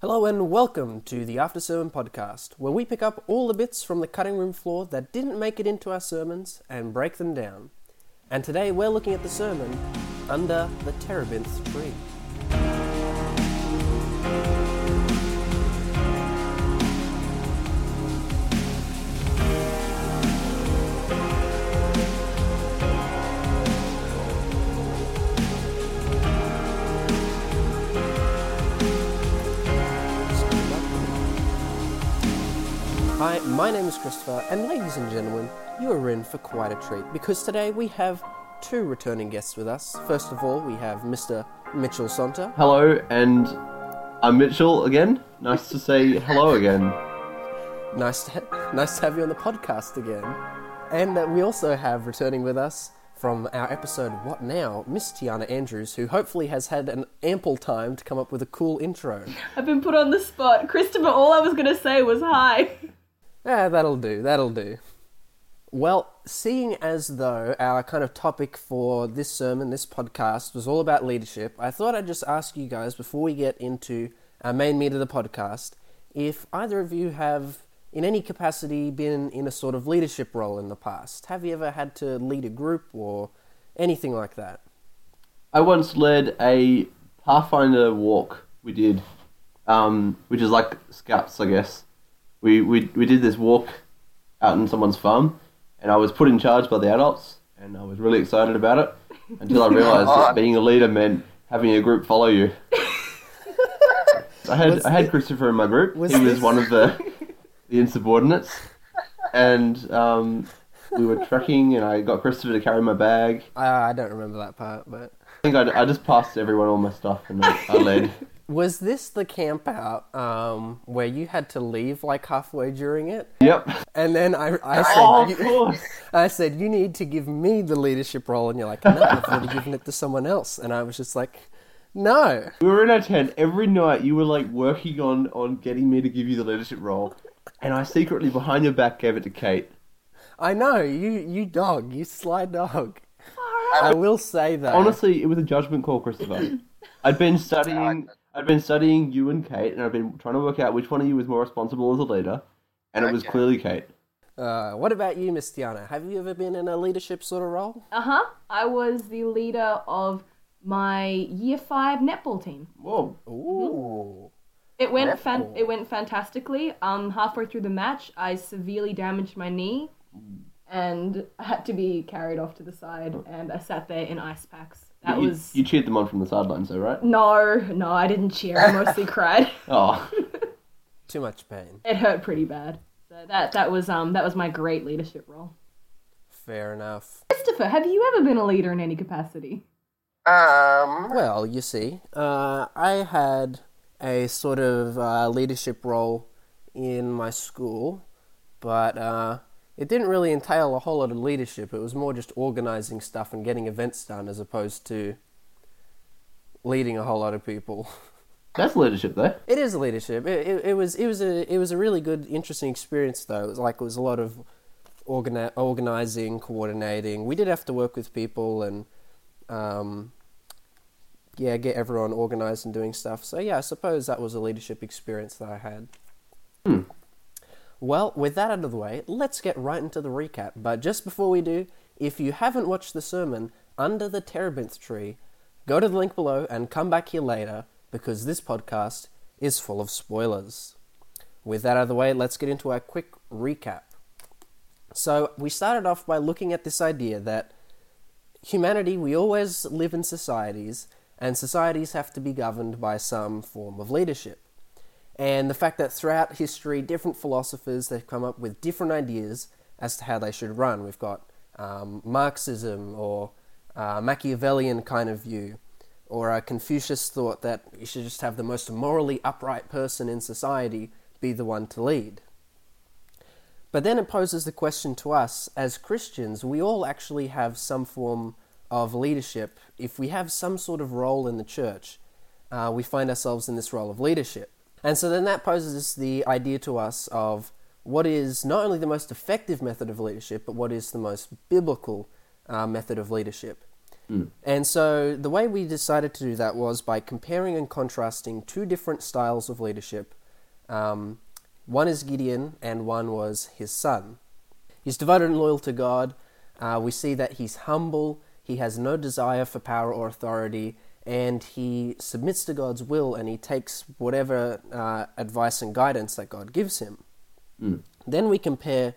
Hello and welcome to the After Sermon Podcast, where we pick up all the bits from the cutting room floor that didn't make it into our sermons and break them down. And today we're looking at the sermon Under the Terebinth Tree. Hi, my name is Christopher, and ladies and gentlemen, you are in for quite a treat because today we have two returning guests with us. First of all, we have Mr. Mitchell Sonta. Hello, and I'm Mitchell again. Nice to say hello again. Nice to, ha- nice to have you on the podcast again. And uh, we also have returning with us from our episode What Now, Miss Tiana Andrews, who hopefully has had an ample time to come up with a cool intro. I've been put on the spot. Christopher, all I was going to say was hi. Ah, that'll do, that'll do. Well, seeing as though our kind of topic for this sermon, this podcast, was all about leadership, I thought I'd just ask you guys before we get into our main meat of the podcast if either of you have, in any capacity, been in a sort of leadership role in the past. Have you ever had to lead a group or anything like that? I once led a Pathfinder walk. We did, um, which is like scouts, I guess. We, we we did this walk out in someone's farm, and I was put in charge by the adults, and I was really excited about it until I realised that being a leader meant having a group follow you. I had Was I had Christopher in my group. was he was this- one of the the insubordinates, and um, we were trekking, and I got Christopher to carry my bag. I, I don't remember that part, but. I think I, I just passed everyone all my stuff and I, I led. Was this the camp out um, where you had to leave like halfway during it? Yep. And then I, I said, Oh, of you- I said, you need to give me the leadership role, and you're like, no, I've already given it to someone else. And I was just like, no. We were in our tent every night. You were like working on on getting me to give you the leadership role, and I secretly behind your back gave it to Kate. I know you, you dog, you sly dog. I will say that Honestly, it was a judgment call, Christopher. I'd been studying. I'd been studying you and Kate, and I've been trying to work out which one of you was more responsible as a leader, and it was Okay. clearly Kate. uh, what about you, Miss Tiana? Have you ever been in a leadership sort of role? Uh huh. I was the leader of my year five netball team. Whoa. Ooh. It went fan- it went fantastically. Um, halfway through the match, I severely damaged my knee, and I had to be carried off to the side, and I sat there in ice packs. That you, was you cheered them on from the sidelines, though, right? no, no. I didn't cheer. I mostly cried. Oh, Too much pain. It hurt pretty bad. So that that was um that was my great leadership role. Fair enough. Christopher, have you ever been a leader in any capacity? Um, Well, you see, uh, I had a sort of uh, leadership role in my school, but uh, it didn't really entail a whole lot of leadership. It was more just organizing stuff and getting events done as opposed to leading a whole lot of people. that's leadership, though. It is leadership. It, it, it was it was a it was a really good, interesting experience though. It was like it was a lot of organi- organizing, coordinating. We did have to work with people and um, yeah, get everyone organized and doing stuff. So yeah, I suppose that was a leadership experience that I had. Hmm. Well, with that out of the way, let's get right into the recap. But just before we do, if you haven't watched the sermon under the terebinth tree, go to the link below and come back here later because this podcast is full of spoilers. With that out of the way, let's get into our quick recap. So, we started off by looking at this idea that humanity, we always live in societies, and societies have to be governed by some form of leadership. And the fact that throughout history, different philosophers they've come up with different ideas as to how they should run. We've got um, Marxism or uh, Machiavellian kind of view, or a Confucius thought that you should just have the most morally upright person in society be the one to lead. But then it poses the question to us as Christians, we all actually have some form of leadership. If we have some sort of role in the church, uh, we find ourselves in this role of leadership. And so then that poses the idea to us of what is not only the most effective method of leadership, but what is the most biblical uh, method of leadership. And so the way we decided to do that was by comparing and contrasting two different styles of leadership. Um, one is Gideon, and one was his son. He's devoted and loyal to God. Uh, we see that he's humble, he has no desire for power or authority, and he submits to God's will and he takes whatever uh, advice and guidance that God gives him. Then we compare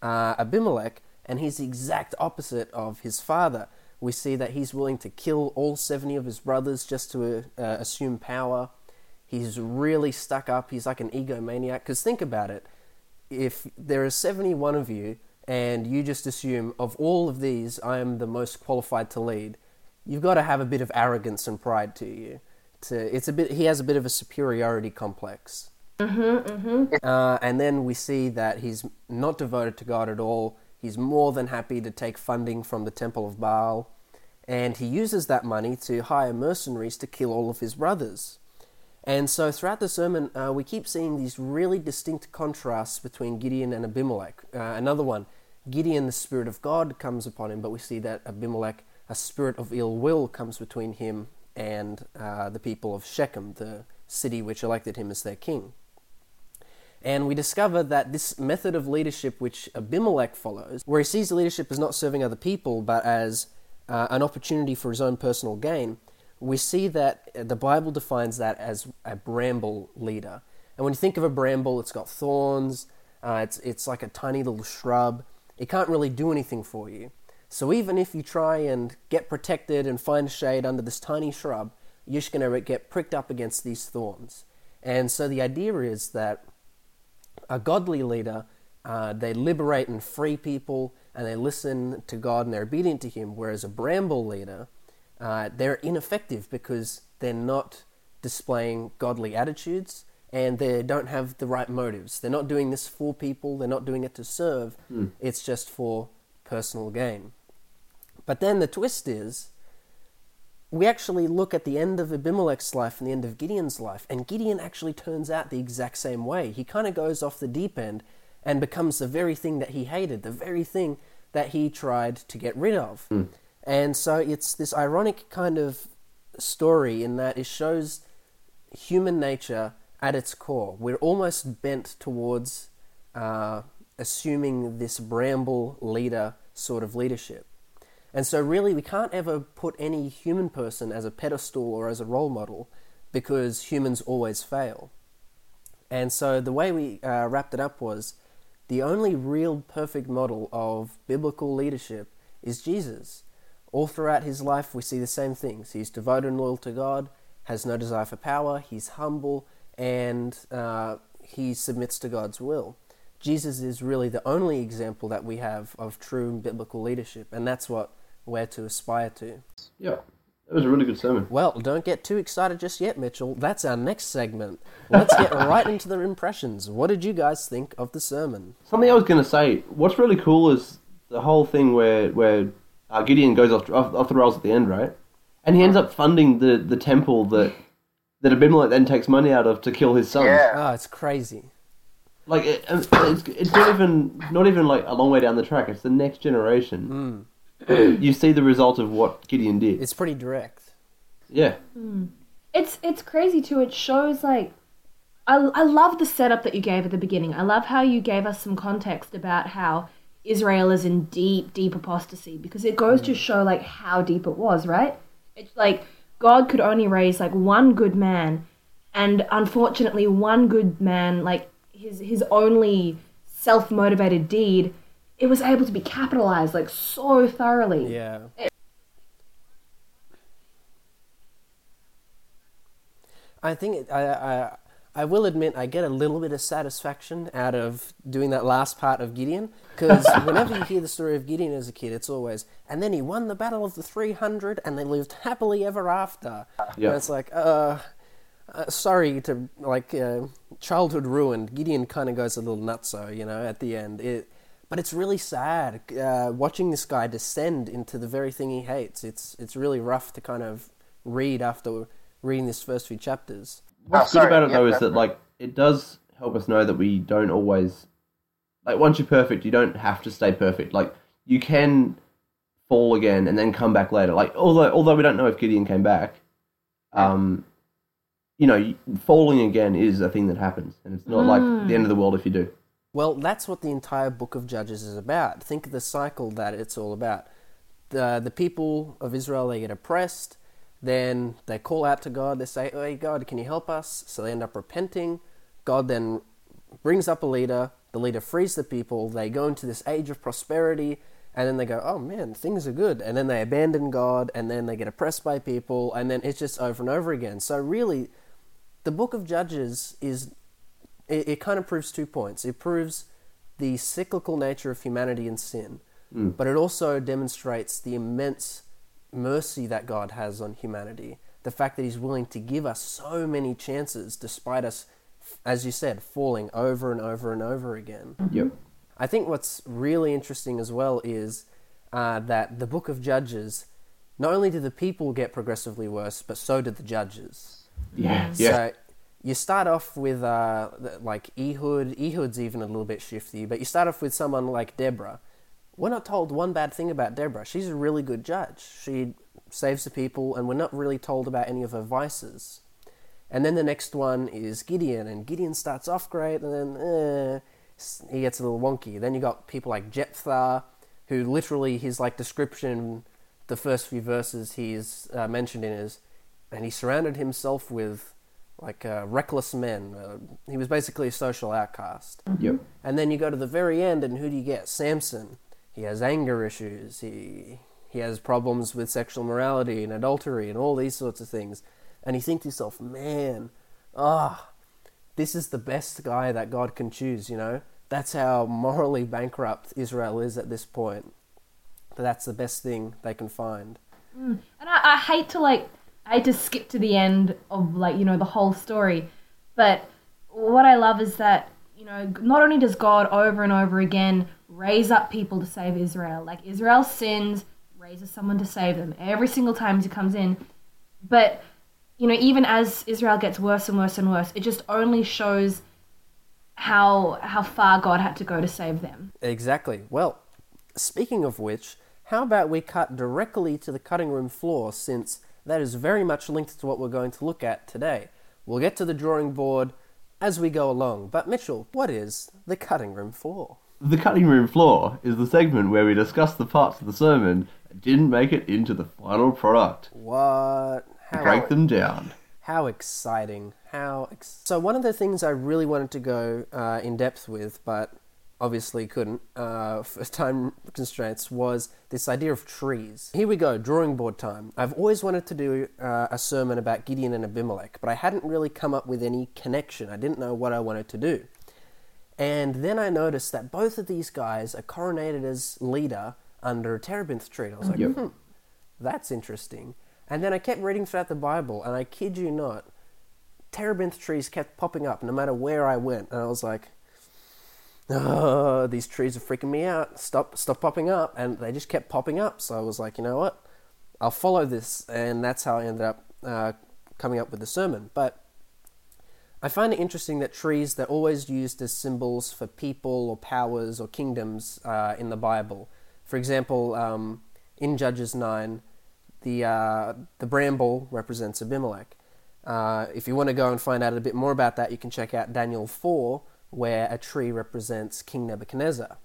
uh, Abimelech, and he's the exact opposite of his father. We see that he's willing to kill all 70 of his brothers just to uh, assume power. He's really stuck up. He's like an egomaniac. Because think about it if there are 71 of you, and you just assume, of all of these, I am the most qualified to lead, you've got to have a bit of arrogance and pride to you. To, it's a bit, he has a bit of a superiority complex. Uh, and then we see that he's not devoted to God at all. He's more than happy to take funding from the Temple of Baal. And he uses that money to hire mercenaries to kill all of his brothers. And so throughout the sermon, uh, we keep seeing these really distinct contrasts between Gideon and Abimelech. Uh, another one, Gideon, the Spirit of God comes upon him, but we see that Abimelech, a spirit of ill will, comes between him and uh, the people of Shechem, the city which elected him as their king. And we discover that this method of leadership which Abimelech follows, where he sees leadership as not serving other people but as uh, an opportunity for his own personal gain, we see that the Bible defines that as a bramble leader. And when you think of a bramble, it's got thorns, uh, it's, it's like a tiny little shrub. It can't really do anything for you. So even if you try and get protected and find shade under this tiny shrub, you're just going to get pricked up against these thorns. And so the idea is that a godly leader, uh, they liberate and free people, and they listen to God and they're obedient to Him. Whereas a bramble leader, uh, they're ineffective because they're not displaying godly attitudes and they don't have the right motives. They're not doing this for people. They're not doing it to serve. It's just for personal gain. But then the twist is we actually look at the end of Abimelech's life and the end of Gideon's life, and Gideon actually turns out the exact same way. He kind of goes off the deep end and becomes the very thing that he hated, the very thing that he tried to get rid of. And so it's this ironic kind of story in that it shows human nature at its core. We're almost bent towards uh, assuming this bramble leader sort of leadership. And so, really, we can't ever put any human person as a pedestal or as a role model because humans always fail. And so, the way we uh, wrapped it up was the only real perfect model of biblical leadership is Jesus. All throughout his life, we see the same things. He's devoted and loyal to God, has no desire for power, he's humble, and uh, he submits to God's will. Jesus is really the only example that we have of true biblical leadership, and that's what we're to aspire to. Yeah, that was a really good sermon. Well, don't get too excited just yet, Mitchell. That's our next segment. Let's get right into the impressions. What did you guys think of the sermon? Something I was going to say. What's really cool is the whole thing where where uh, Gideon goes off, off off the rails at the end, right? And he ends up funding the, the temple that that Abimelech then takes money out of to kill his sons. Yeah. Oh, it's crazy. Like it, it's it's not even not even like a long way down the track. It's the next generation. You see the result of what Gideon did. It's pretty direct. yeah, hmm. It's it's crazy too. It shows like I I love the setup that you gave at the beginning. I love how you gave us some context about how Israel is in deep deep apostasy because it goes to hmm. show like how deep it was, right? It's like God could only raise like one good man and unfortunately one good man like his his only self-motivated deed it was able to be capitalized like so thoroughly. Yeah. I think it, I, I I will admit I get a little bit of satisfaction out of doing that last part of Gideon because whenever you hear the story of Gideon as a kid, it's always and then he won the battle of the three hundred and they lived happily ever after. Yeah. And it's like uh. Uh, sorry to like uh, childhood ruined. Gideon kind of goes a little nutso, you know, at the end. It, but it's really sad uh, watching this guy descend into the very thing he hates. It's it's really rough to kind of read after reading this first few chapters. What's Oh, good about sorry, it though is that like it does help us know that we don't always like once you're perfect, you don't have to stay perfect. Like you can fall again and then come back later. Like although although we don't know if Gideon came back, um, you know, falling again is a thing that happens, and it's not like the end of the world if you do. Well, that's what the entire book of Judges is about. Think of the cycle that it's all about. The, the people of Israel, they get oppressed, then they call out to God, they say, Hey, God, can you help us? So they end up repenting. God then brings up a leader, the leader frees the people, they go into this age of prosperity, and then they go, Oh man, things are good. And then they abandon God, and then they get oppressed by people, and then it's just over and over again. So, really, the book of Judges is it, it kind of proves two points. It proves the cyclical nature of humanity and sin, but it also demonstrates the immense mercy that God has on humanity. The fact that He's willing to give us so many chances despite us, as you said, falling over and over and over again. Yep. I think what's really interesting as well is uh, that the book of Judges, not only did the people get progressively worse, but so did the judges. Yeah. Yeah. You start off with uh, like Ehud. Ehud's even a little bit shifty, but you start off with someone like Deborah. We're not told one bad thing about Deborah. She's a really good judge. She saves the people, and we're not really told about any of her vices. And then the next one is Gideon, and Gideon starts off great, and then eh, he gets a little wonky. Then you got people like Jephthah, who literally his like description, the first few verses he's uh, mentioned in is, and he surrounded himself with like uh, reckless men. Uh, he was basically a social outcast. Yep. And then you go to the very end, and who do you get? Samson. He has anger issues. He he has problems with sexual morality and adultery and all these sorts of things. And you think to yourself, man, ah, this is the best guy that God can choose. You know, that's how morally bankrupt Israel is at this point. That's the best thing they can find. And I, I hate to like, I to skip to the end of like you know the whole story, but what I love is that you know not only does God over and over again raise up people to save Israel, like Israel sins, raises someone to save them every single time he comes in, but you know even as Israel gets worse and worse and worse, it just only shows how how far God had to go to save them. Exactly. Well, speaking of which, how about we cut directly to the cutting room floor since that is very much linked to what we're going to look at today. We'll get to the drawing board as we go along. But Mitchell, what is the cutting room floor? The cutting room floor is the segment where we discuss the parts of the sermon that didn't make it into the final product. What? How, Break them down. how exciting. How ex- So one of the things I really wanted to go uh, in depth with, but obviously couldn't uh, for time constraints, was this idea of trees. Here we go, drawing board time. I've always wanted to do uh, a sermon about Gideon and Abimelech, but I hadn't really come up with any connection. I didn't know what I wanted to do. And then I noticed that both of these guys are coronated as leader under a terebinth tree. I was like, Yep. hmm, that's interesting. And then I kept reading throughout the Bible, and I kid you not, terebinth trees kept popping up no matter where I went. And I was like, oh, these trees are freaking me out. Stop, stop popping up. And they just kept popping up. So I was like, you know what? I'll follow this. And that's how I ended up uh, coming up with the sermon. But I find it interesting that trees they're always used as symbols for people or powers or kingdoms uh, in the Bible. For example, um, in Judges nine, the uh, the bramble represents Abimelech. Uh, if you want to go and find out a bit more about that, you can check out Daniel four, where a tree represents King Nebuchadnezzar.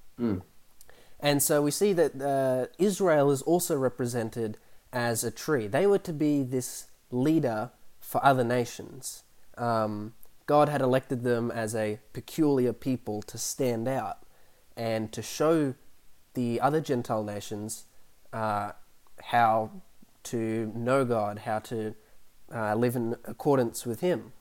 And so we see that uh, Israel is also represented as a tree. They were to be this leader for other nations. Um, God had elected them as a peculiar people to stand out and to show the other Gentile nations uh, how to know God, how to uh, live in accordance with Him.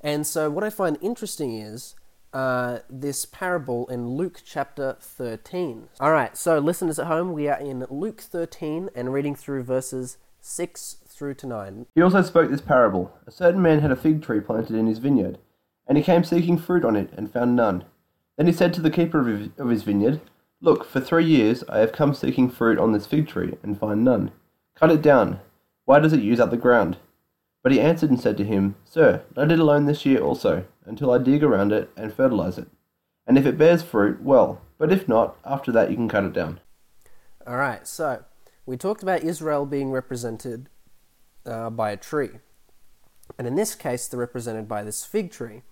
And so, what I find interesting is uh, this parable in Luke chapter 13. All right, so listeners at home, we are in Luke 13 and reading through verses 6 through to 9. He also spoke this parable A certain man had a fig tree planted in his vineyard, and he came seeking fruit on it, and found none. Then he said to the keeper of his, of his vineyard, Look, for three years I have come seeking fruit on this fig tree, and find none. Cut it down. Why does it use up the ground? But he answered and said to him, Sir, let it alone this year also, until I dig around it and fertilize it. And if it bears fruit, well, but if not, after that you can cut it down. All right, so we talked about Israel being represented uh, by a tree. And in this case, they're represented by this fig tree.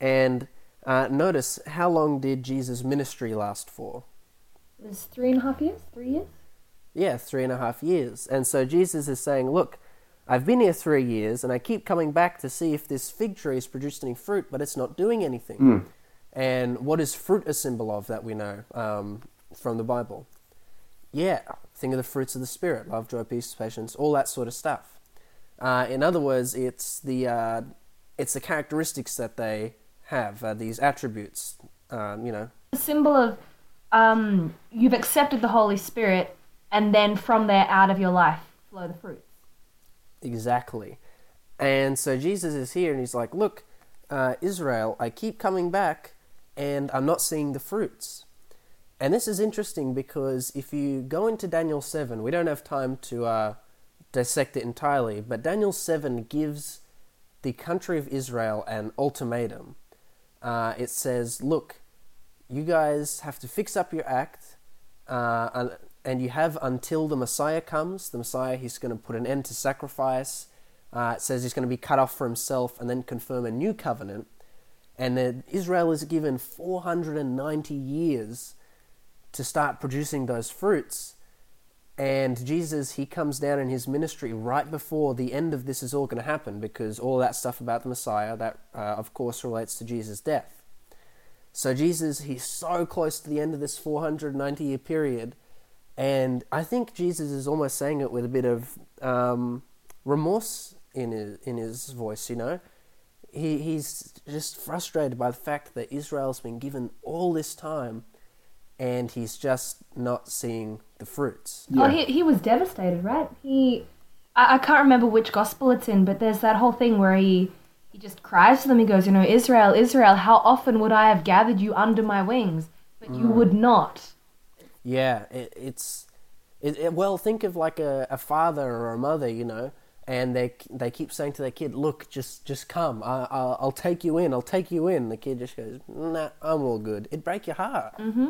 And uh, notice how long did Jesus' ministry last for? It was three and a half years? Three years? Yeah, three and a half years. And so Jesus is saying, Look, I've been here three years and I keep coming back to see if this fig tree has produced any fruit, but it's not doing anything. And what is fruit a symbol of that we know um, from the Bible? Yeah, think of the fruits of the Spirit love, joy, peace, patience, all that sort of stuff. Uh, in other words, it's the, uh, it's the characteristics that they have, uh, these attributes, um, you know, A symbol of um, you've accepted the Holy Spirit, and then from there, out of your life, flow the fruits. Exactly. And so Jesus is here and he's like, Look, uh, Israel, I keep coming back and I'm not seeing the fruits. And this is interesting because if you go into Daniel 7, we don't have time to uh, dissect it entirely, but Daniel 7 gives the country of Israel an ultimatum. Uh, it says, Look, you guys have to fix up your act, uh, and, you have until the Messiah comes. The Messiah, he's going to put an end to sacrifice. Uh, it says he's going to be cut off for himself and then confirm a new covenant. And Israel is given 490 years to start producing those fruits. And Jesus, he comes down in his ministry right before the end of this is all going to happen because all that stuff about the Messiah, that uh, of course relates to Jesus' death. So Jesus, he's so close to the end of this 490 year period. And I think Jesus is almost saying it with a bit of um, remorse in his, in his voice, you know? He, he's just frustrated by the fact that Israel's been given all this time and he's just not seeing the fruits. Oh, he, he was devastated, right? He, I, I can't remember which gospel it's in, but there's that whole thing where he, he just cries to them. He goes, you know, Israel, Israel, how often would I have gathered you under my wings, but you would not. Yeah, it, it's it, it, well. Think of like a, a father or a mother, you know, and they they keep saying to their kid, "Look, just just come. I, I'll, I'll take you in. I'll take you in." The kid just goes, "Nah, I'm all good." It'd break your heart. Mm-hmm.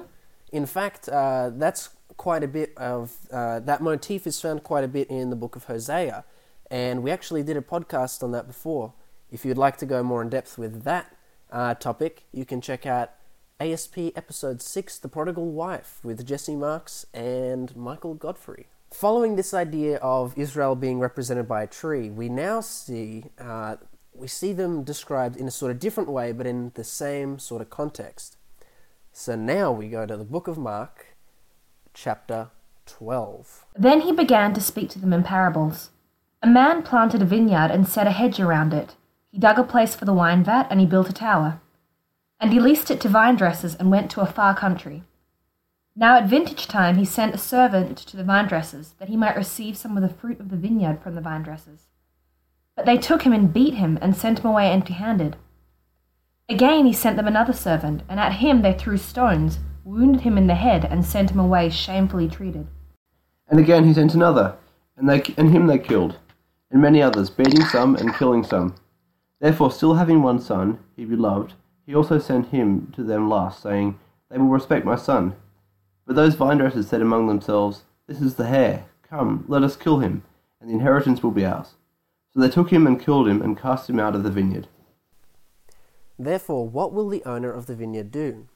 In fact, uh, that's quite a bit of uh, that motif is found quite a bit in the book of Hosea, and we actually did a podcast on that before. If you'd like to go more in depth with that uh, topic, you can check out ASP episode 6 The Prodigal Wife with Jesse Marks and Michael Godfrey. Following this idea of Israel being represented by a tree, we now see uh, we see them described in a sort of different way, but in the same sort of context. So now we go to the book of Mark, chapter 12. Then he began to speak to them in parables. A man planted a vineyard and set a hedge around it. He dug a place for the wine vat and he built a tower. And he leased it to vine dressers and went to a far country. Now at vintage time he sent a servant to the vine dressers that he might receive some of the fruit of the vineyard from the vine dressers. But they took him and beat him and sent him away empty handed. Again he sent them another servant, and at him they threw stones, wounded him in the head, and sent him away shamefully treated. And again he sent another, and they and him they killed, and many others, beating some and killing some. Therefore, still having one son, he beloved, he also sent him to them last, saying, They will respect my son. But those vine dressers said among themselves, This is the heir. Come, let us kill him, and the inheritance will be ours. So they took him and killed him, and cast him out of the vineyard. Therefore, what will the owner of the vineyard do?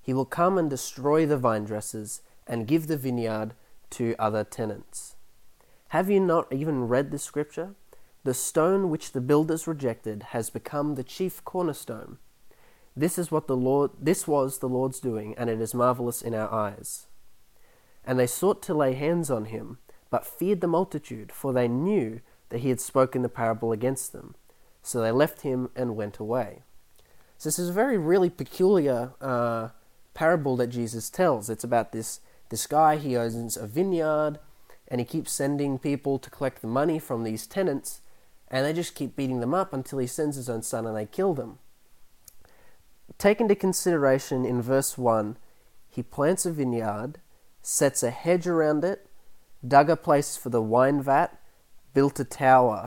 He will come and destroy the vine dressers and give the vineyard to other tenants. Have you not even read the scripture? The stone which the builders rejected has become the chief cornerstone. This is what the Lord this was the Lord's doing, and it is marvelous in our eyes. And they sought to lay hands on him, but feared the multitude, for they knew that he had spoken the parable against them. So they left him and went away. So this is a very really peculiar uh, parable that Jesus tells. It's about this this guy. He owns a vineyard, and he keeps sending people to collect the money from these tenants, and they just keep beating them up until he sends his own son and they kill them. Take into consideration in verse one, he plants a vineyard, sets a hedge around it, dug a place for the wine vat, built a tower.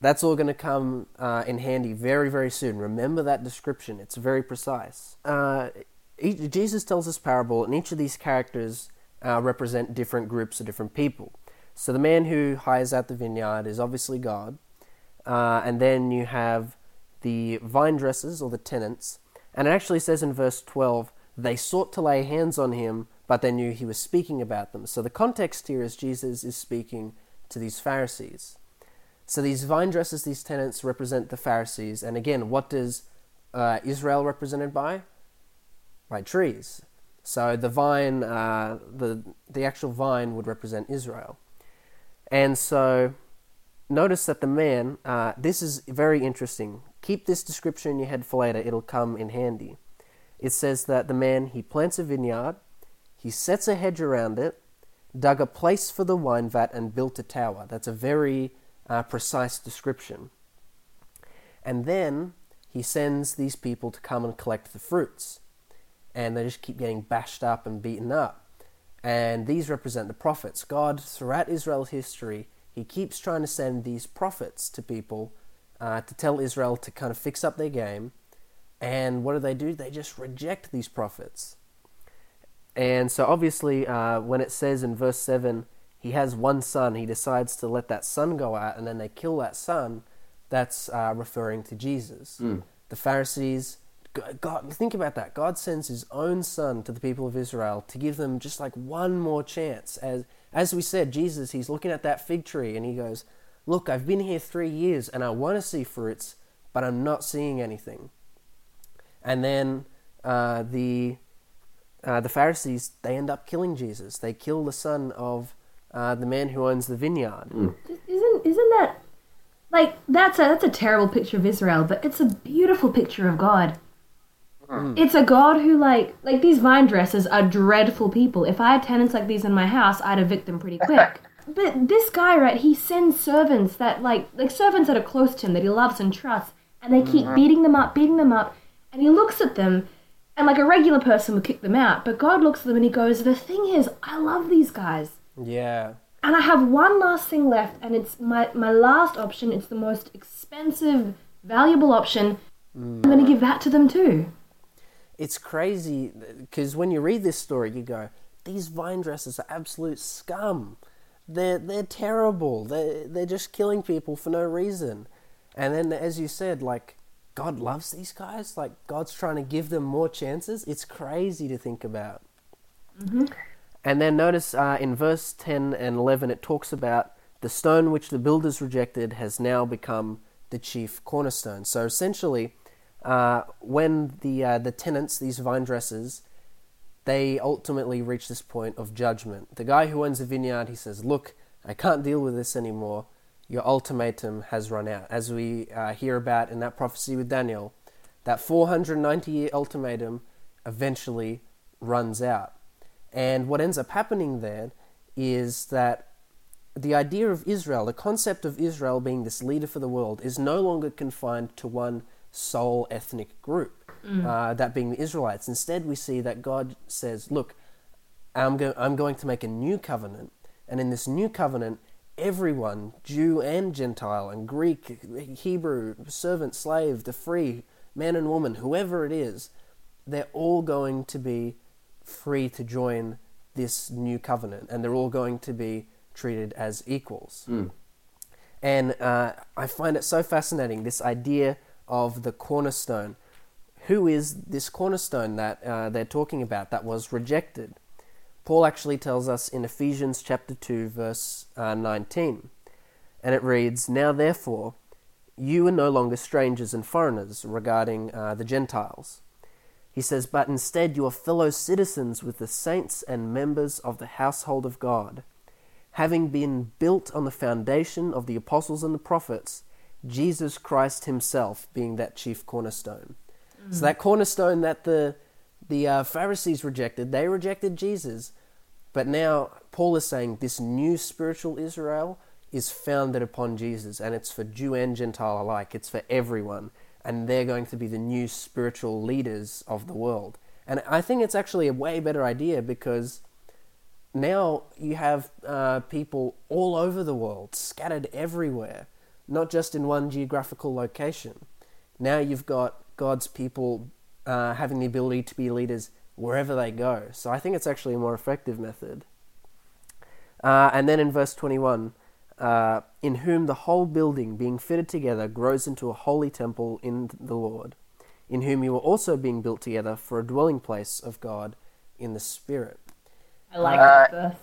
That's all going to come uh, in handy very, very soon. Remember that description, it's very precise. Uh, each, Jesus tells this parable, and each of these characters uh, represent different groups or different people. So the man who hires out the vineyard is obviously God, uh, and then you have the vine dressers or the tenants, and it actually says in verse 12, they sought to lay hands on him, but they knew he was speaking about them. So the context here is Jesus is speaking to these Pharisees. So these vine dressers, these tenants, represent the Pharisees. And again, what does uh, Israel represented by? By trees. So the vine, uh, the the actual vine would represent Israel. And so, notice that the man. Uh, this is very interesting. Keep this description in your head for later. It'll come in handy. It says that the man he plants a vineyard, he sets a hedge around it, dug a place for the wine vat, and built a tower. That's a very uh, precise description. And then he sends these people to come and collect the fruits. And they just keep getting bashed up and beaten up. And these represent the prophets. God, throughout Israel's history, he keeps trying to send these prophets to people uh, to tell Israel to kind of fix up their game. And what do they do? They just reject these prophets. And so, obviously, uh, when it says in verse 7, he has one son, he decides to let that son go out, and then they kill that son, that's uh, referring to Jesus. Mm. The Pharisees, God, think about that. God sends his own son to the people of Israel to give them just like one more chance. As, as we said, Jesus, he's looking at that fig tree and he goes, Look, I've been here three years and I want to see fruits, but I'm not seeing anything. And then uh, the uh, the Pharisees they end up killing Jesus. They kill the son of uh, the man who owns the vineyard. Mm. Isn't isn't that like that's a that's a terrible picture of Israel, but it's a beautiful picture of God. It's a God who like like these vine dressers are dreadful people. If I had tenants like these in my house, I'd evict them pretty quick. but this guy, right? He sends servants that like like servants that are close to him that he loves and trusts, and they keep mm-hmm. beating them up, beating them up, and he looks at them. And like a regular person would kick them out, but God looks at them and he goes, The thing is, I love these guys. Yeah. And I have one last thing left, and it's my, my last option. It's the most expensive, valuable option. I'm going to mm. give that to them too. It's crazy because when you read this story, you go, these vine dressers are absolute scum. They're, they're terrible. They're, they're just killing people for no reason. And then, as you said, like, God loves these guys. Like, God's trying to give them more chances. It's crazy to think about. And then notice uh, in verse 10 and 11, it talks about the stone which the builders rejected has now become the chief cornerstone. So essentially, uh, when the, uh, the tenants, these vine dressers, they ultimately reach this point of judgment. The guy who owns the vineyard, he says, Look, I can't deal with this anymore. Your ultimatum has run out. As we uh, hear about in that prophecy with Daniel, that 490 year ultimatum eventually runs out. And what ends up happening then is that the idea of Israel, the concept of Israel being this leader for the world, is no longer confined to one sole ethnic group, uh, that being the Israelites. Instead, we see that God says, Look, I'm, go- I'm going to make a new covenant, and in this new covenant, everyone, Jew and Gentile, and Greek, Hebrew, servant, slave, the free, man and woman, whoever it is, they're all going to be free to join this new covenant, and they're all going to be treated as equals. And uh, I find it so fascinating this idea of the cornerstone. Who is this cornerstone that uh, they're talking about that was rejected? Paul actually tells us in Ephesians chapter 2, verse uh, 19. And it reads, Now therefore, you are no longer strangers and foreigners regarding uh, the Gentiles. He says, But instead you are fellow citizens with the saints and members of the household of God, having been built on the foundation of the apostles and the prophets, Jesus Christ Himself being that chief cornerstone. So that cornerstone that the the uh, Pharisees rejected, they rejected Jesus, but now Paul is saying this new spiritual Israel is founded upon Jesus, and it's for Jew and Gentile alike. It's for everyone, and they're going to be the new spiritual leaders of the world. And I think it's actually a way better idea because now you have uh, people all over the world, scattered everywhere, not just in one geographical location. Now you've got God's people uh, having the ability to be leaders wherever they go. So I think it's actually a more effective method. Uh, and then in verse 21, uh, in whom the whole building, being fitted together, grows into a holy temple in the Lord, in whom you are also being built together for a dwelling place of God in the Spirit. I like Uh, that verse.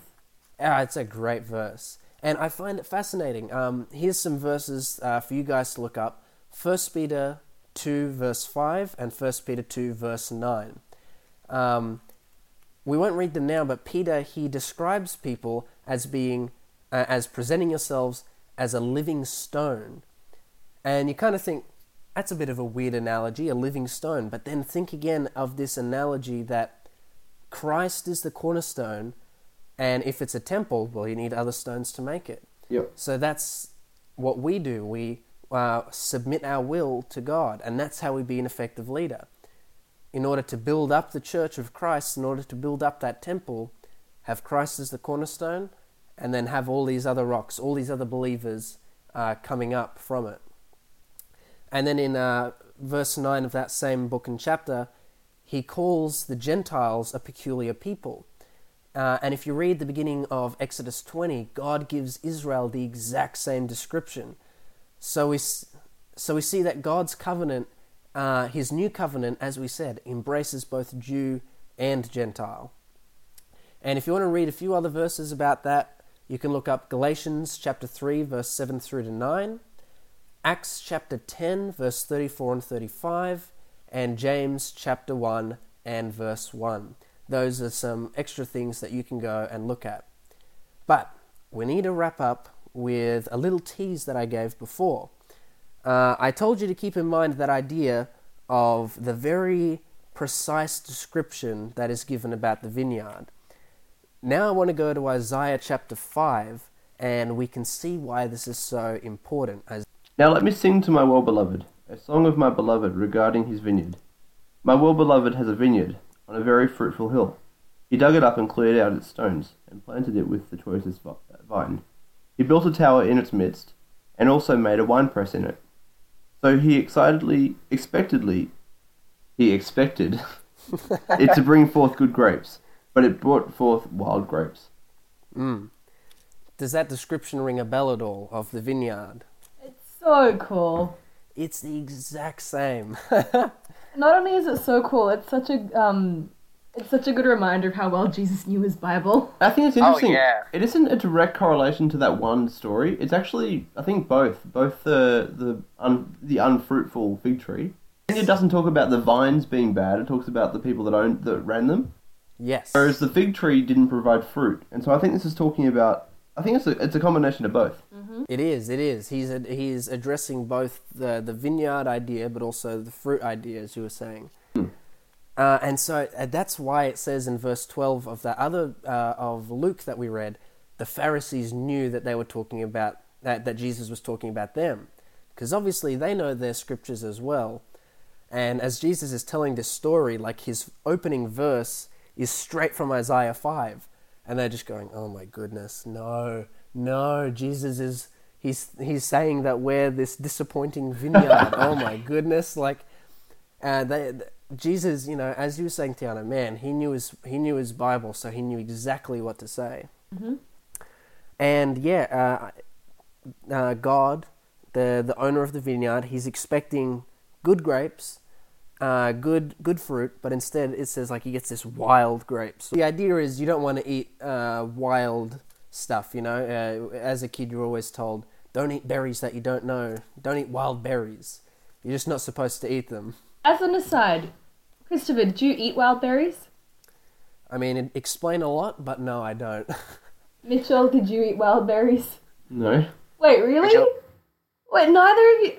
Ah, it's a great verse. And I find it fascinating. Um, here's some verses uh, for you guys to look up 1 Peter 2, verse 5, and 1 Peter 2, verse 9. Um, we won't read them now, but Peter, he describes people as being, uh, as presenting yourselves as a living stone. And you kind of think, that's a bit of a weird analogy, a living stone. But then think again of this analogy that Christ is the cornerstone, and if it's a temple, well, you need other stones to make it. Yep. So that's what we do. We uh, submit our will to God, and that's how we be an effective leader. In order to build up the church of Christ, in order to build up that temple, have Christ as the cornerstone, and then have all these other rocks, all these other believers uh, coming up from it. And then in uh, verse 9 of that same book and chapter, he calls the Gentiles a peculiar people. Uh, and if you read the beginning of Exodus 20, God gives Israel the exact same description. So we, so we see that God's covenant, uh, his new covenant, as we said, embraces both Jew and Gentile. And if you want to read a few other verses about that, you can look up Galatians chapter 3, verse 7 through to 9, Acts chapter 10, verse 34 and 35, and James chapter 1 and verse 1. Those are some extra things that you can go and look at. But we need to wrap up with a little tease that I gave before. Uh, I told you to keep in mind that idea of the very precise description that is given about the vineyard. Now I want to go to Isaiah chapter 5, and we can see why this is so important. Now let me sing to my well beloved, a song of my beloved regarding his vineyard. My well beloved has a vineyard on a very fruitful hill. He dug it up and cleared out its stones, and planted it with the choicest vine. He built a tower in its midst, and also made a winepress in it. So he excitedly, expectedly, he expected it to bring forth good grapes, but it brought forth wild grapes. mm, does that description ring a bell at all of the vineyard? It's so cool. It's the exact same. Not only is it so cool, it's such a um, it's such a good reminder of how well Jesus knew his Bible. I think it's Oh, interesting. yeah. It isn't a direct correlation to that one story. It's actually, I think, both. Both the the un, the unfruitful fig tree. And it doesn't talk about the vines being bad. It talks about the people that owned that ran them. yes. Whereas the fig tree didn't provide fruit. And so I think this is talking about. I think it's a it's a combination of both. It is. It is. He's ad- he's addressing both the the vineyard idea, but also the fruit idea, as you were saying. Uh, and so uh, that's why it says in verse twelve of that other uh, of Luke that we read, the Pharisees knew that they were talking about that that Jesus was talking about them, because obviously they know their scriptures as well. And as Jesus is telling this story, like his opening verse is straight from Isaiah 5. And they're just going, oh my goodness, no, no, Jesus is, he's, he's saying that we're this disappointing vineyard. oh my goodness. Like, uh, they, th- Jesus, you know, as you were saying, Tiana, man, he knew his, he knew his Bible, so he knew exactly what to say. And yeah, uh, uh, God, the the owner of the vineyard, he's expecting good grapes, uh, good good fruit, but instead it says like he gets this wild grapes. The idea is you don't want to eat uh, wild stuff. You know, uh, as a kid, you're always told don't eat berries that you don't know. Don't eat wild berries. You're just not supposed to eat them. As an aside, Christopher, did you eat wild berries? I mean, it explain a lot, but no, I don't. Mitchell, did you eat wild berries? No. Wait, really? Mitchell? Wait, neither of you.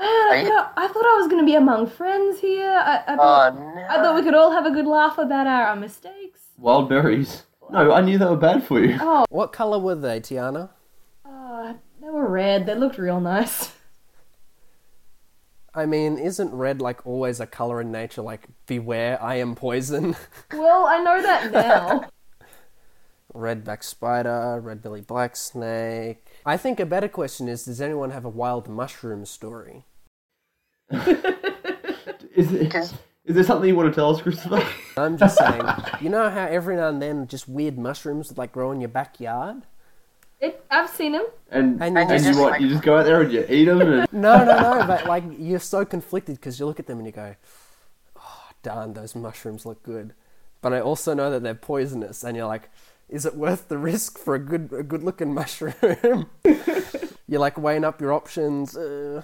I, I- thought, I thought I was going to be among friends here. I, I, Oh thought, no. I thought we could all have a good laugh about our, our mistakes. Wild berries. No, I knew they were bad for you. Oh, what color were they, Tiana? oh, they were red. They looked real nice. I mean, isn't red like always a color in nature? Like, beware, I am poison. Well, I know that now. Redback spider, red belly black snake. I think a better question is Does anyone have a wild mushroom story? Is it, Because Is there something you want to tell us, Christopher? I'm just saying, you know how every now and then just weird mushrooms like grow in your backyard? It, I've seen them. And And and, you you, just, what? like- You just go out there and you eat them and No, no, no, but like you're so conflicted because you look at them and you go, oh, darn, those mushrooms look good. But I also know that they're poisonous, and you're like, is it worth the risk for a good, a good looking mushroom? you're like weighing up your options. Uh.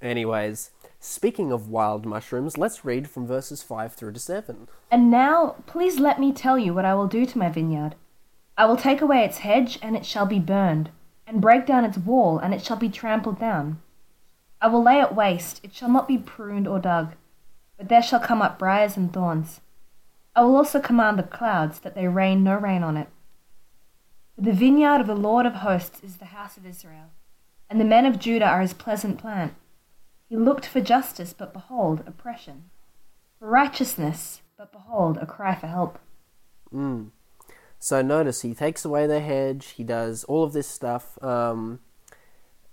Anyways, speaking of wild mushrooms, let's read from verses 5 through to 7. And now, please let me tell you what I will do to my vineyard. I will take away its hedge, and it shall be burned, and break down its wall, and it shall be trampled down. I will lay it waste, it shall not be pruned or dug, but there shall come up briars and thorns. I will also command the clouds, that they rain no rain on it. For the vineyard of the Lord of hosts is the house of Israel, and the men of Judah are his pleasant plant. He looked for justice, but behold, oppression for righteousness, but behold, a cry for help. Mm. So notice he takes away the hedge, he does all of this stuff, um,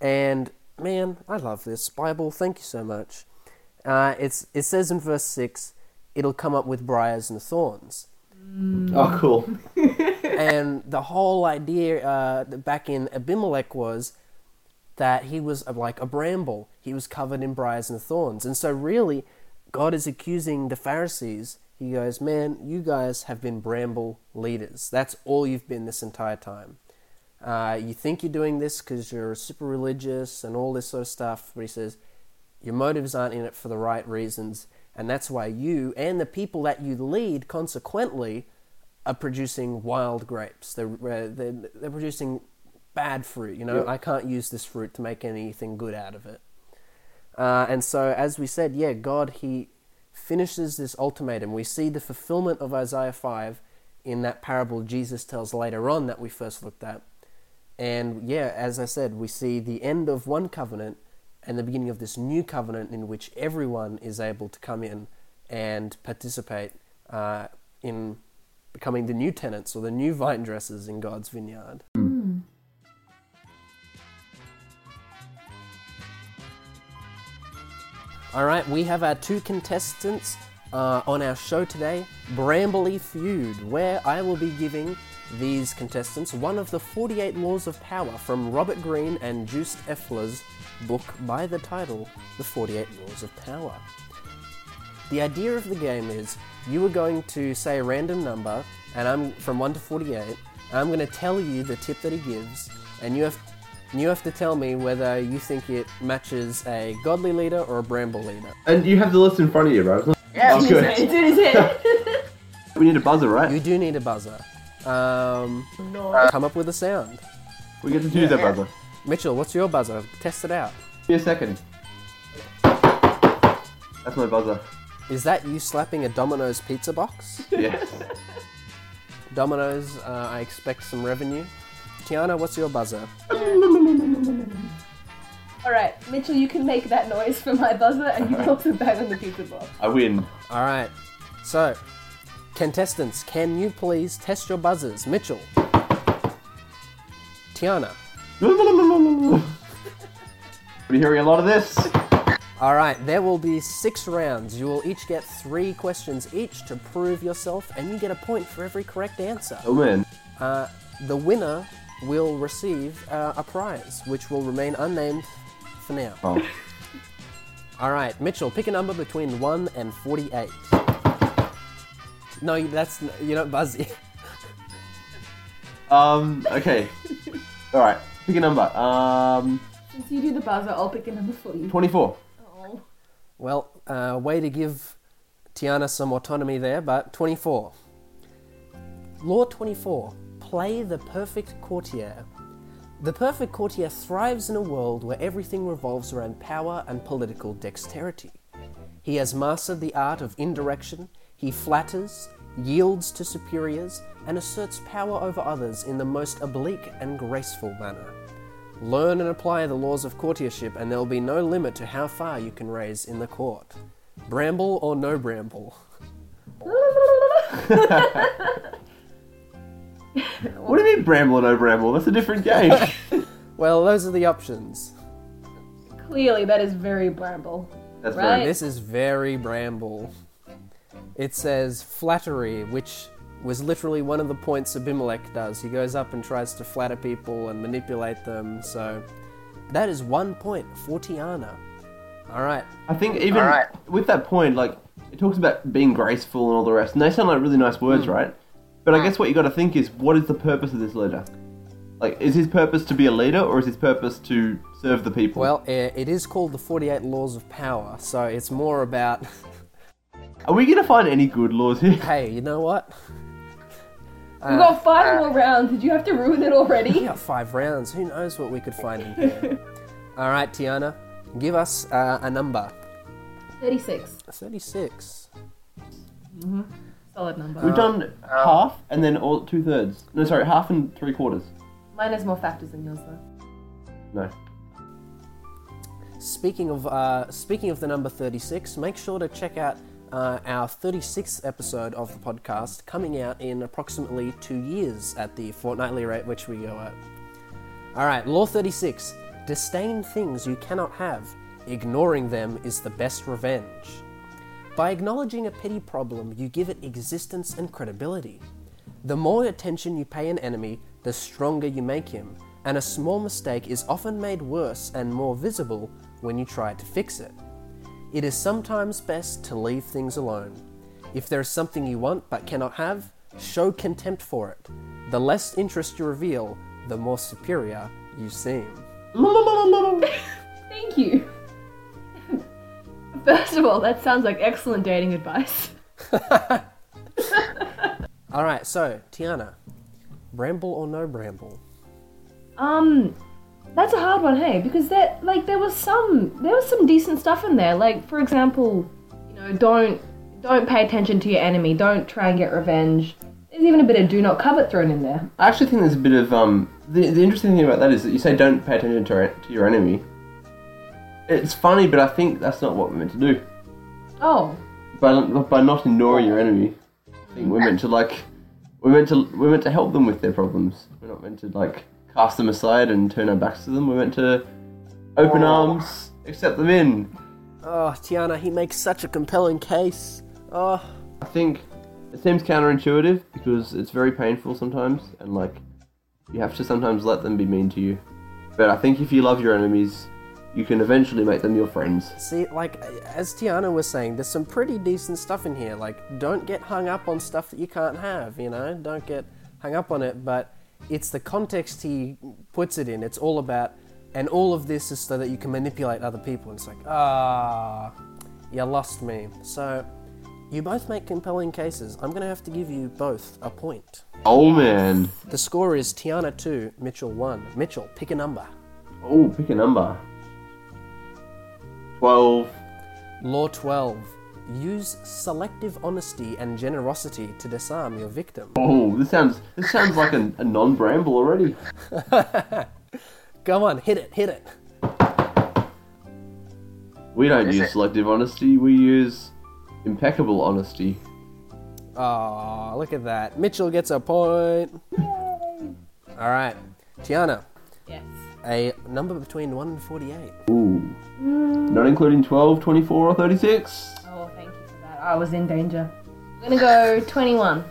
and man, I love this Bible. Thank you so much. Uh, it's it says in verse six, it'll come up with briars and thorns, oh, cool. and the whole idea uh, back in Abimelech was that he was uh, like a bramble. He was covered in briars and thorns, and so really, God is accusing the Pharisees. He goes, "Man, you guys have been bramble leaders. That's all you've been this entire time. Uh, you think you're doing this because you're super religious and all this sort of stuff." But he says, "Your motives aren't in it for the right reasons, and that's why you and the people that you lead, consequently, are producing wild grapes. They're uh, they're, they're producing bad fruit. You know. I can't use this fruit to make anything good out of it." Uh, and so, as we said, yeah, God, He finishes this ultimatum. We see the fulfillment of Isaiah 5 in that parable Jesus tells later on that we first looked at. And yeah, as I said, we see the end of one covenant and the beginning of this new covenant in which everyone is able to come in and participate uh, in becoming the new tenants or the new vine dressers in God's vineyard. All right, we have our two contestants uh, on our show today, Brambly Feud, where I will be giving these contestants one of the 48 Laws of Power from Robert Greene and Joost Elffers' book by the title, The 48 Laws of Power. The idea of the game is you are going to say a random number, and I'm from 1 to 48, and I'm going to tell you the tip that he gives, and you have you have to tell me whether you think it matches a godly leader or a bramble leader. And you have the list in front of you, right? Yeah, Oh, good. It's in his head. We need a buzzer, right? You do need a buzzer. Um, no. come up with a sound. We get to choose that buzzer. Mitchell, what's your buzzer? Test it out. Give me a second. That's my buzzer. Is that you slapping a Domino's pizza box? Yes. Domino's, uh, I expect some revenue. Tiana, what's your buzzer? All right, Mitchell, you can make that noise for my buzzer, and you can also bang on the pizza box. I win. All right. So, contestants, can you please test your buzzers? Mitchell. Tiana. We're hearing a lot of this. All right, there will be six rounds. You will each get three questions each to prove yourself, and you get a point for every correct answer. Oh man. Uh, the winner will receive uh, a prize, which will remain unnamed for now. Oh. All right, Mitchell, pick a number between 1 and 48. No, that's you're not buzzy. Um. Okay. All right. Pick a number. Um. Since you do the buzzer, I'll pick a number for you. Twenty-four. Oh. Well, uh, way to give Tiana some autonomy there, but 24. Law 24 Play the perfect courtier. The perfect courtier thrives in a world where everything revolves around power and political dexterity. He has mastered the art of indirection, he flatters, yields to superiors, and asserts power over others in the most oblique and graceful manner. Learn and apply the laws of courtiership, and there will be no limit to how far you can raise in the court. Bramble or no bramble? What do you mean bramble or no bramble? That's a different game. Well, those are the options. Clearly, that is very bramble. That's Right. very. This is very bramble. It says flattery, which was literally one of the points Abimelech does. He goes up and tries to flatter people and manipulate them. So that is one point for Tiana. All right. I think even Alright. with that point, like it talks about being graceful and all the rest, and they sound like really nice words, hmm. right? But I guess what you got to think is, what is the purpose of this leader? Like, is his purpose to be a leader, or is his purpose to serve the people? Well, it is called the 48 Laws of Power, so it's more about, are we gonna find any good laws here? hey, you know what? We've got uh, five uh, more rounds. Did you have to ruin it already? We already? got five rounds. Who knows what we could find in here? All right, Tiana, give us uh, a number. 36. 36. Mm-hmm. Solid number. We've done half and then all two thirds. No, sorry, half and three quarters. Mine has more factors than yours, though. No. Speaking of uh, speaking of the number 36, make sure to check out uh, our 36th episode of the podcast coming out in approximately two years at the fortnightly rate which we go at. All right, Law 36: Disdain things you cannot have. Ignoring them is the best revenge. By acknowledging a petty problem, you give it existence and credibility. The more attention you pay an enemy, the stronger you make him, and a small mistake is often made worse and more visible when you try to fix it. It is sometimes best to leave things alone. If there is something you want but cannot have, show contempt for it. The less interest you reveal, the more superior you seem. Thank you. First of all, that sounds like excellent dating advice. Alright, so, Tiana, bramble or no bramble? Um, that's a hard one, hey, because there, like, there was some, there was some decent stuff in there. Like, for example, you know, don't, don't pay attention to your enemy. Don't try and get revenge. There's even a bit of do not covet thrown in there. I actually think there's a bit of um. The, the interesting thing about that is that you say don't pay attention to, to your enemy. It's funny, but I think that's not what we're meant to do. Oh, By by not ignoring your enemy, I think we're meant to like we're meant to we're meant to help them with their problems. We're not meant to like cast them aside and turn our backs to them. We're meant to open oh. arms, accept them in. Oh, Tiana, he makes such a compelling case. Oh, I think it seems counterintuitive because it's very painful sometimes, and like you have to sometimes let them be mean to you. But I think if you love your enemies, you can eventually make them your friends. see, like, as Tiana was saying, there's some pretty decent stuff in here. Like, don't get hung up on stuff that you can't have, you know? Don't get hung up on it, but it's the context he puts it in. It's all about, and all of this is so that you can manipulate other people. And it's like, ah, you lost me. So, you both make compelling cases. I'm gonna have to give you both a point. Oh man! The score is Tiana 2, Mitchell 1. Mitchell, pick a number. Oh, pick a number. Twelve. Law 12. Use selective honesty and generosity to disarm your victim. Oh, this sounds this sounds like a, a non-bramble already. Go on, hit it, hit it. We don't Is use it? selective honesty. We use impeccable honesty. Oh, look at that. Mitchell gets a point. All right. Tiana, yes. A number between 1 and 48. Ooh. Not including 12, 24, or 36. Oh, thank you for that. I was in danger. I'm gonna go 21.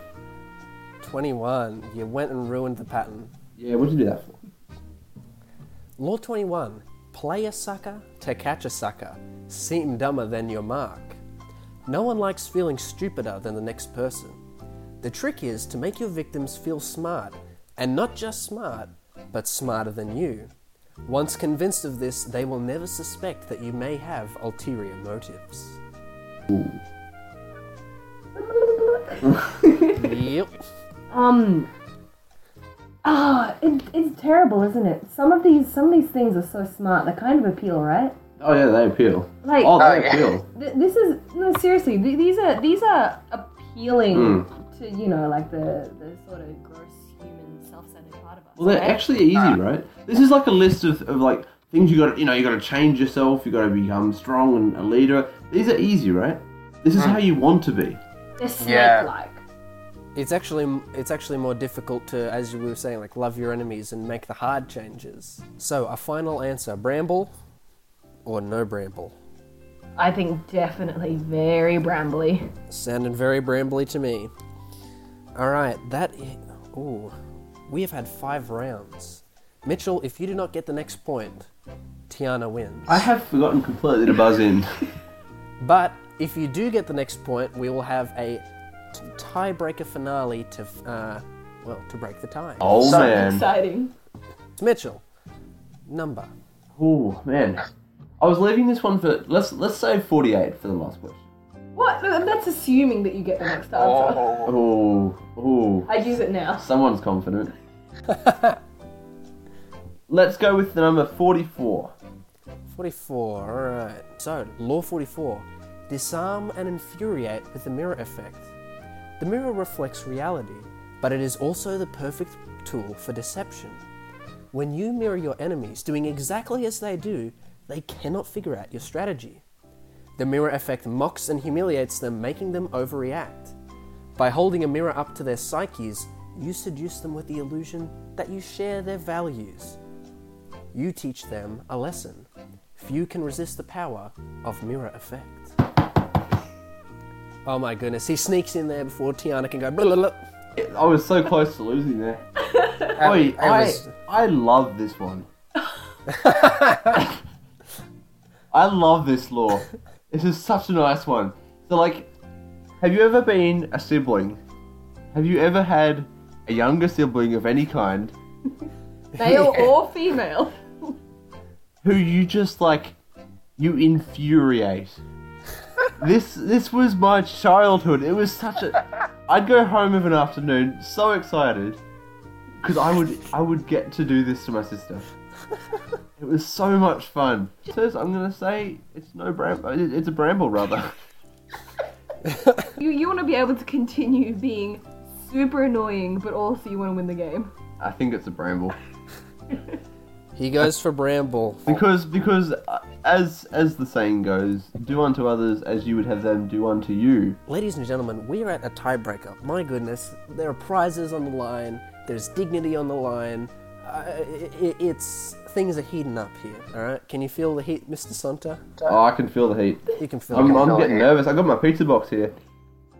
21. You went and ruined the pattern. Yeah, what'd you do that for? Law 21. Play a sucker to catch a sucker. Seem dumber than your mark. No one likes feeling stupider than the next person. The trick is to make your victims feel smart, and not just smart, but smarter than you. Once convinced of this, they will never suspect that you may have ulterior motives. Yep. Um. Ah, it, it's terrible, isn't it? Some of these, some of these things are so smart. They kind of appeal, right? Oh yeah, they appeal. Like, Oh, they Oh, yeah. appeal. th- this is no seriously. Th- these are these are appealing Mm. to you know like the the sort of gross human self-centered part of us. Well, they're right? actually easy, right? This is like a list of, of like things you got. to You know, you got to change yourself. You got to become strong and a leader. These are easy, right? This is hmm. how you want to be. they're Yeah. snake-like. It's actually it's actually more difficult to, as you were saying, like love your enemies and make the hard changes. So a final answer: bramble or no bramble. I think definitely very brambly. Sounding very brambly to me. All right, that. I- Ooh, we have had five rounds. Mitchell, if you do not get the next point, Tiana wins. I have forgotten completely to buzz in. But if you do get the next point, we will have a t- tiebreaker finale to, uh, well, to break the tie. Oh So man. exciting. Mitchell, number. Oh man. I was leaving this one for let's let's say forty-eight for the last question. What? That's assuming that you get the next answer. Oh, oh. I'd use it now. Someone's confident. let's go with the number forty-four. 44, alright. So, Law 44. Disarm and infuriate with the mirror effect. The mirror reflects reality, but it is also the perfect tool for deception. When you mirror your enemies doing exactly as they do, they cannot figure out your strategy. The mirror effect mocks and humiliates them, making them overreact. By holding a mirror up to their psyches, you seduce them with the illusion that you share their values. You teach them a lesson. Few can resist the power of mirror effect. Oh my goodness, he sneaks in there before Tiana can go. Blah, blah, blah. I was so close to losing there. Oi, I I, was- I love this one. I love this law. This is such a nice one. So, like, have you ever been a sibling? Have you ever had a younger sibling of any kind Male or female. who you just like you infuriate? this this was my childhood. It was such a. I'd go home of an afternoon so excited because I would I would get to do this to my sister. It was so much fun. Says I'm gonna say it's no bramble. It's a bramble rather. You you want to be able to continue being super annoying, but also you want to win the game. I think it's a bramble He goes for Bramble. because because uh, as as the saying goes, do unto others as you would have them do unto you. Ladies and gentlemen, we are at a tiebreaker. My goodness, there are prizes on the line, there's dignity on the line. Uh, i it's. Things are heating up here, alright? Can you feel the heat, Mr. Sonta? Oh, I can feel the heat. You can feel I'm, it. I'm getting nervous. I got my pizza box here.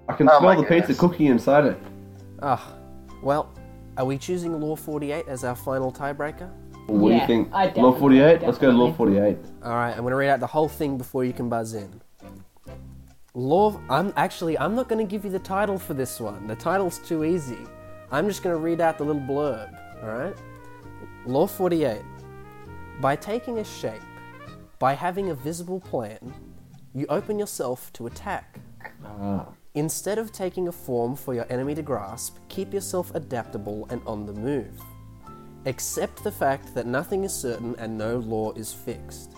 I can Oh smell my the pizza goodness. cooking inside it. Ah, well, are we choosing Law 48 as our final tiebreaker? What do you think? I Law definitely- 48? Let's go to Law 48. Alright, I'm gonna read out the whole thing before you can buzz in. Law. I'm actually. I'm not gonna give you the title for this one. The title's too easy. I'm just gonna read out the little blurb. Alright? Law 48. By taking a shape, by having a visible plan, you open yourself to attack. Ah. Instead of taking a form for your enemy to grasp, keep yourself adaptable and on the move. Accept the fact that nothing is certain and no law is fixed.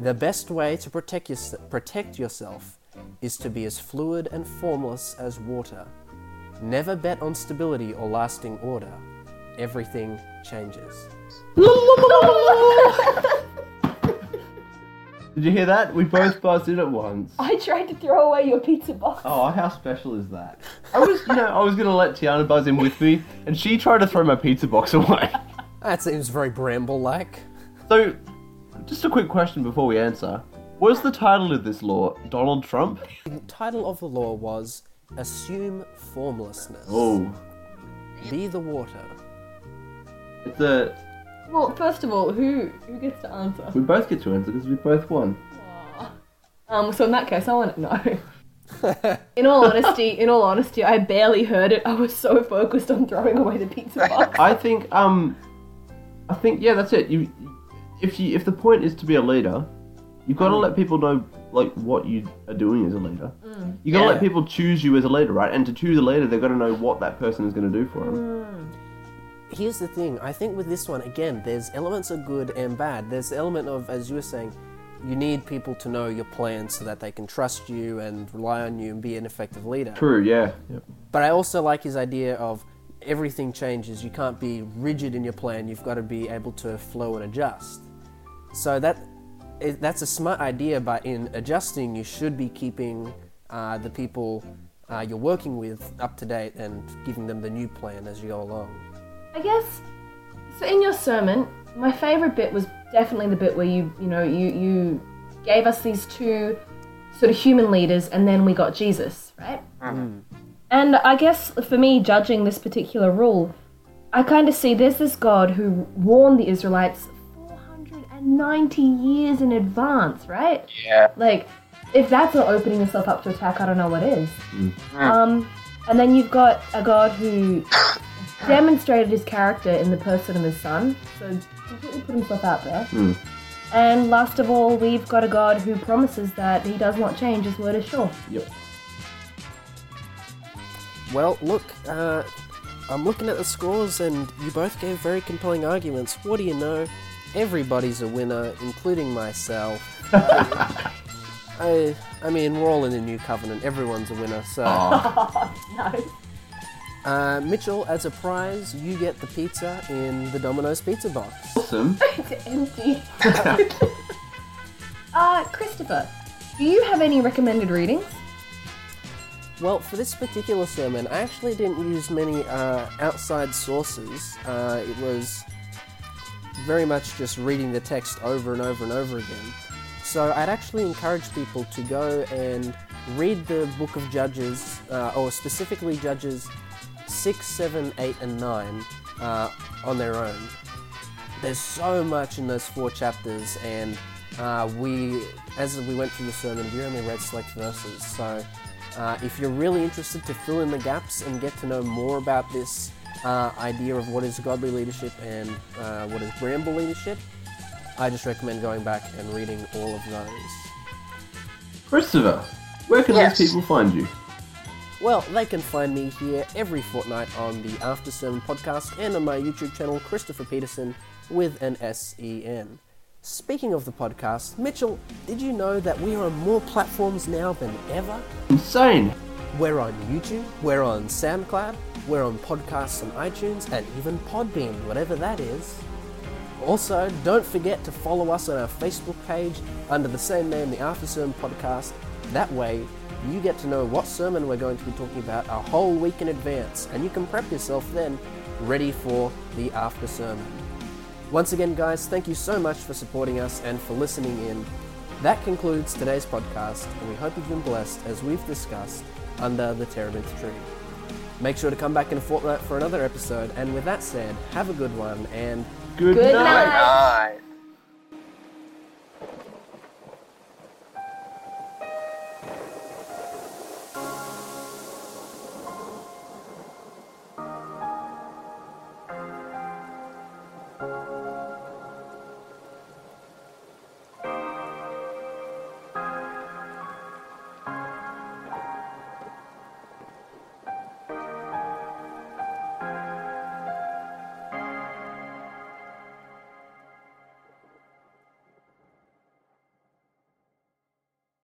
The best way to protect, yours- protect yourself is to be as fluid and formless as water. Never bet on stability or lasting order. Everything changes. Did you hear that? We both buzzed in at once. I tried to throw away your pizza box. Oh, how special is that? I was, you know, I was gonna let Tiana buzz in with me, and she tried to throw my pizza box away. That seems very bramble like. So, just a quick question before we answer. Was the title of this law Donald Trump? The title of the law was Assume Formlessness. Oh, Be the water. it's a. Well, first of all, who who gets to answer? We both get to answer because we both won. Um, so in that case, I want to know. in all honesty, in all honesty, I barely heard it. I was so focused on throwing away the pizza box. I think, um, I think, yeah, that's it. You, if you, if the point is to be a leader, you've got to let people know like what you are doing as a leader. You got to Yeah. let people choose you as a leader, right? And to choose a leader, they've got to know what that person is going to do for them. Here's the thing. I think with this one, again, there's elements of good and bad. There's the element of, as you were saying, you need people to know your plan so that they can trust you and rely on you and be an effective leader. True. Yeah. Yep. But I also like his idea of everything changes. You can't be rigid in your plan. You've got to be able to flow and adjust. So that that's a smart idea. But in adjusting, you should be keeping uh, the people uh, you're working with up to date and giving them the new plan as you go along. I guess. So in your sermon, my favorite bit was definitely the bit where you you know you you gave us these two sort of human leaders, and then we got Jesus, right? And I guess for me, judging this particular rule, I kind of see there's this God who warned the Israelites 490 years in advance, right? Yeah. Like, if that's not opening yourself up to attack, I don't know what is. Um, and then you've got a God who demonstrated his character in the person of his son, so completely put himself out there. Hmm. And last of all, we've got a God who promises that he does not change, his word is sure. Yep. Well, look, uh, I'm looking at the scores, and you both gave very compelling arguments. What do you know? Everybody's a winner, including myself. I, I mean, we're all in the new covenant. Everyone's a winner. So, No. Uh, Mitchell, as a prize, you get the pizza in the Domino's pizza box. Awesome. It's empty. uh, Christopher, do you have any recommended readings? Well, for this particular sermon, I actually didn't use many uh, outside sources. Uh, it was very much just reading the text over and over and over again. So I'd actually encourage people to go and read the book of Judges, uh, or specifically Judges 6, 7, 8, and 9 uh, on their own. There's so much in those four chapters, and uh, we, as we went through the sermon, we only read select verses. So uh, if you're really interested to fill in the gaps and get to know more about this uh, idea of what is godly leadership and uh, what is bramble leadership, I just recommend going back and reading all of those. Christopher, where can Yes. these people find you? Well, they can find me here every fortnight on the After Sermon podcast and on my YouTube channel, Christopher Petersen, with an S E N. Speaking of the podcast, Mitchell, did you know that we are on more platforms now than ever? Insane. We're on YouTube, we're on SoundCloud, we're on podcasts on iTunes, and even Podbean, whatever that is. Also, don't forget to follow us on our Facebook page under the same name, the After Sermon Podcast. That way, you get to know what sermon we're going to be talking about a whole week in advance, and you can prep yourself then, ready for the After Sermon. Once again, guys, thank you so much for supporting us and for listening in. That concludes today's podcast, and we hope you've been blessed as we've discussed under the terebinth tree. Make sure to come back in a fortnight for another episode, and with that said, have a good one and Good, Good night. night. Nice.